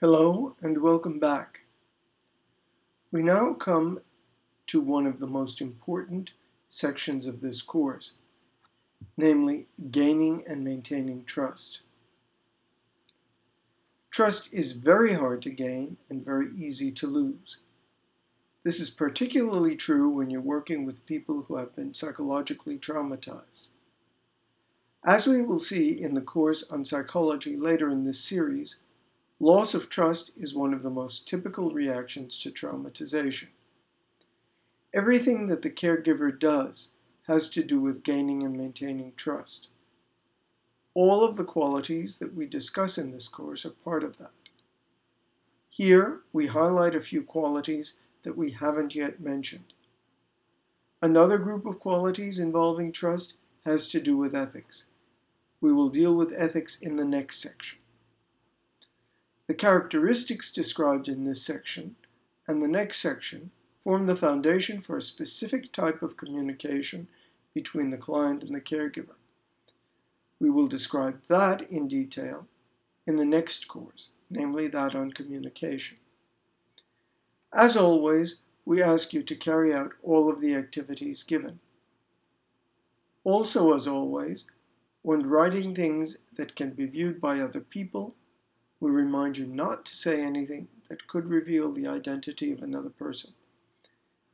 Hello and welcome back. We now come to one of the most important sections of this course, namely gaining and maintaining trust. Trust is very hard to gain and very easy to lose. This is particularly true when you're working with people who have been psychologically traumatized. As we will see in the course on psychology later in this series, Loss of trust is one of the most typical reactions to traumatization. Everything that the caregiver does has to do with gaining and maintaining trust. All of the qualities that we discuss in this course are part of that. Here, we highlight a few qualities that we haven't yet mentioned. Another group of qualities involving trust has to do with ethics. We will deal with ethics in the next section. The characteristics described in this section and the next section form the foundation for a specific type of communication between the client and the caregiver. We will describe that in detail in the next course, namely that on communication. As always, we ask you to carry out all of the activities given. Also, as always, when writing things that can be viewed by other people, we remind you not to say anything that could reveal the identity of another person.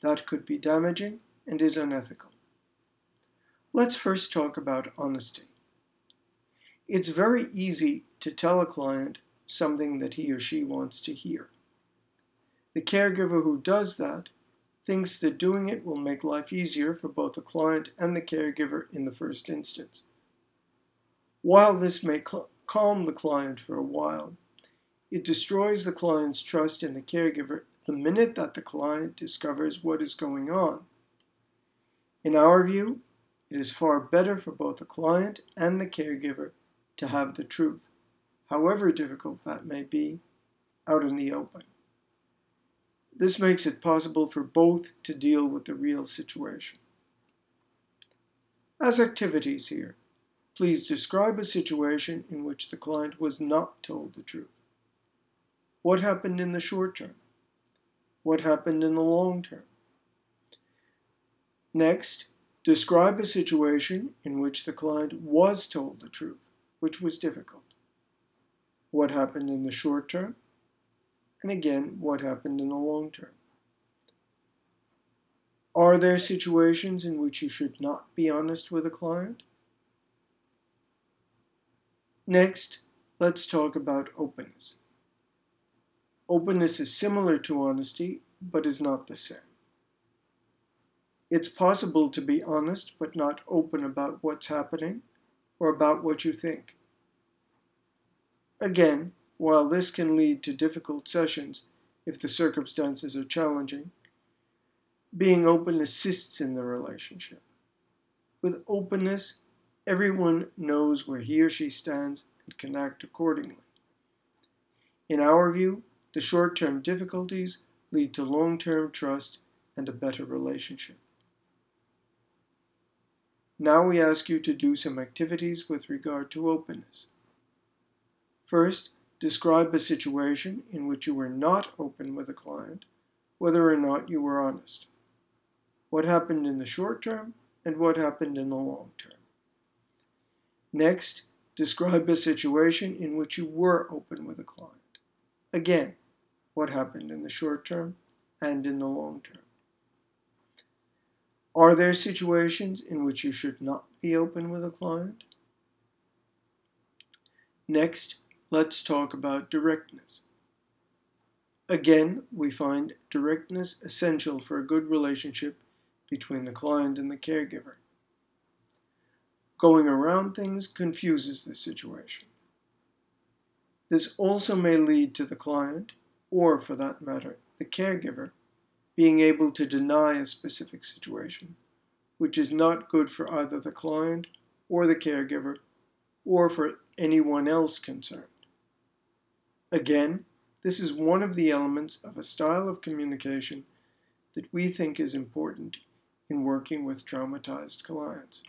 That could be damaging and is unethical. Let's first talk about honesty. It's very easy to tell a client something that he or she wants to hear. The caregiver who does that thinks that doing it will make life easier for both the client and the caregiver in the first instance. While this may cl- calm the client for a while. It destroys the client's trust in the caregiver the minute that the client discovers what is going on. In our view, it is far better for both the client and the caregiver to have the truth, however difficult that may be, out in the open. This makes it possible for both to deal with the real situation. As activities here, Please describe a situation in which the client was not told the truth. What happened in the short term? What happened in the long term? Next, describe a situation in which the client was told the truth, which was difficult. What happened in the short term? And again, what happened in the long term? Are there situations in which you should not be honest with a client? Next, let's talk about openness. Openness is similar to honesty, but is not the same. It's possible to be honest but not open about what's happening or about what you think. Again, while this can lead to difficult sessions if the circumstances are challenging, being open assists in the relationship. With openness, Everyone knows where he or she stands and can act accordingly. In our view, the short term difficulties lead to long term trust and a better relationship. Now we ask you to do some activities with regard to openness. First, describe a situation in which you were not open with a client, whether or not you were honest. What happened in the short term and what happened in the long term. Next, describe a situation in which you were open with a client. Again, what happened in the short term and in the long term. Are there situations in which you should not be open with a client? Next, let's talk about directness. Again, we find directness essential for a good relationship between the client and the caregiver. Going around things confuses the situation. This also may lead to the client, or for that matter, the caregiver, being able to deny a specific situation, which is not good for either the client or the caregiver or for anyone else concerned. Again, this is one of the elements of a style of communication that we think is important in working with traumatized clients.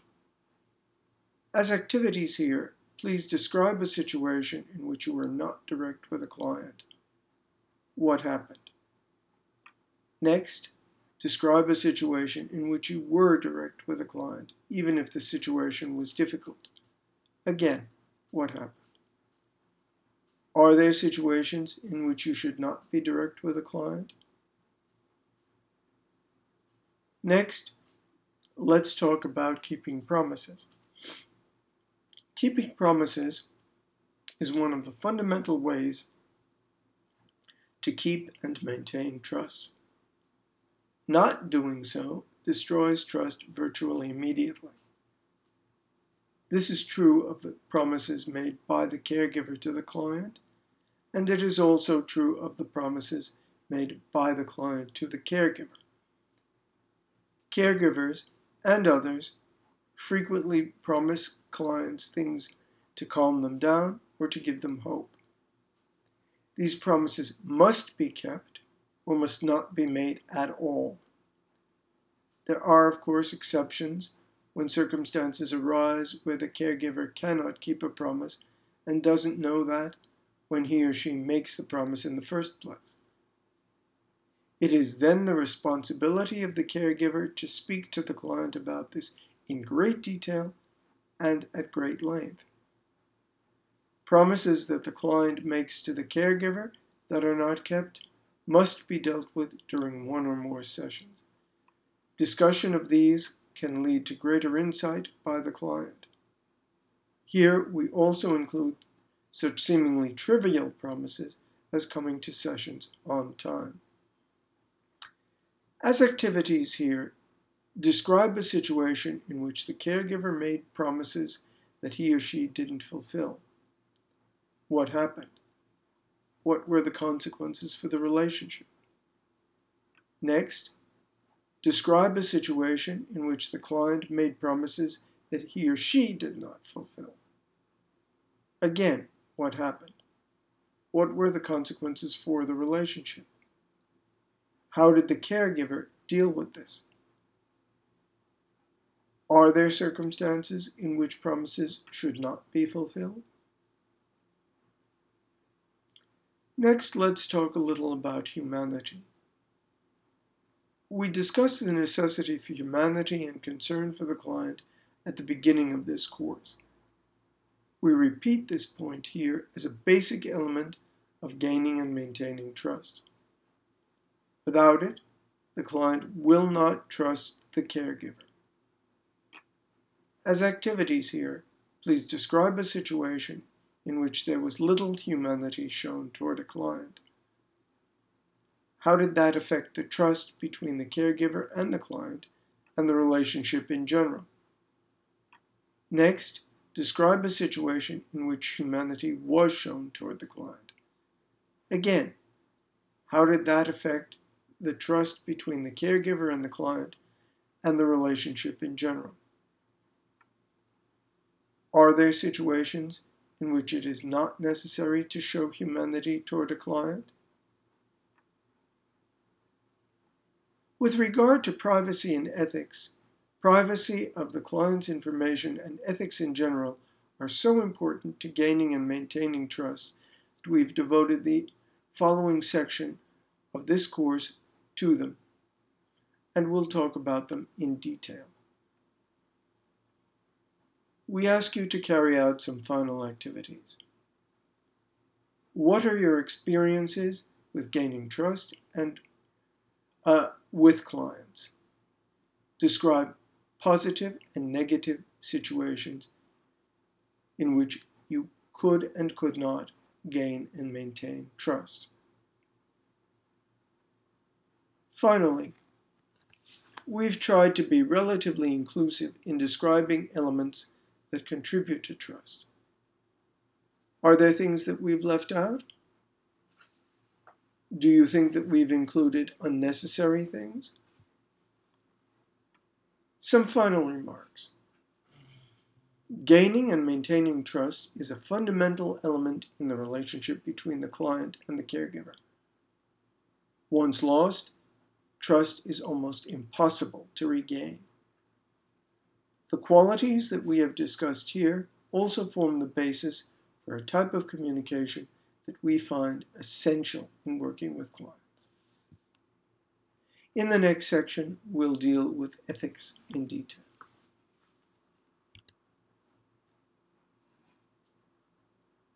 As activities here, please describe a situation in which you were not direct with a client, what happened. Next, describe a situation in which you were direct with a client, even if the situation was difficult. Again, what happened? Are there situations in which you should not be direct with a client? Next, let's talk about keeping promises. Keeping promises is one of the fundamental ways to keep and maintain trust. Not doing so destroys trust virtually immediately. This is true of the promises made by the caregiver to the client, and it is also true of the promises made by the client to the caregiver. Caregivers and others frequently promise clients things to calm them down or to give them hope. These promises must be kept or must not be made at all. There are, of course, exceptions when circumstances arise where the caregiver cannot keep a promise and doesn't know that when he or she makes the promise in the first place. It is then the responsibility of the caregiver to speak to the client about this in great detail and at great length. Promises that the client makes to the caregiver that are not kept must be dealt with during one or more sessions. Discussion of these can lead to greater insight by the client. Here we also include such seemingly trivial promises as coming to sessions on time. As activities here, describe a situation in which the caregiver made promises that he or she didn't fulfill. What happened? What were the consequences for the relationship? Next, describe a situation in which the client made promises that he or she did not fulfill. Again, what happened? What were the consequences for the relationship? How did the caregiver deal with this? Are there circumstances in which promises should not be fulfilled? Next, let's talk a little about humanity. We discussed the necessity for humanity and concern for the client at the beginning of this course. We repeat this point here as a basic element of gaining and maintaining trust. Without it, the client will not trust the caregiver. As activities here, please describe a situation in which there was little humanity shown toward a client. How did that affect the trust between the caregiver and the client and the relationship in general? Next, describe a situation in which humanity was shown toward the client. Again, how did that affect the trust between the caregiver and the client and the relationship in general? Are there situations in which it is not necessary to show humanity toward a client? With regard to privacy and ethics, Privacy of the client's information and ethics in general are so important to gaining and maintaining trust that we've devoted the following section of this course to them, and we'll talk about them in detail. We ask you to carry out some final activities. What are your experiences with gaining trust and uh, with clients? Describe positive and negative situations in which you could and could not gain and maintain trust. Finally, we've tried to be relatively inclusive in describing elements that contribute to trust. Are there things that we've left out? Do you think that we've included unnecessary things? Some final remarks. Gaining and maintaining trust is a fundamental element in the relationship between the client and the caregiver. Once lost, trust is almost impossible to regain. The qualities that we have discussed here also form the basis for a type of communication that we find essential in working with clients. In the next section, we'll deal with ethics in detail.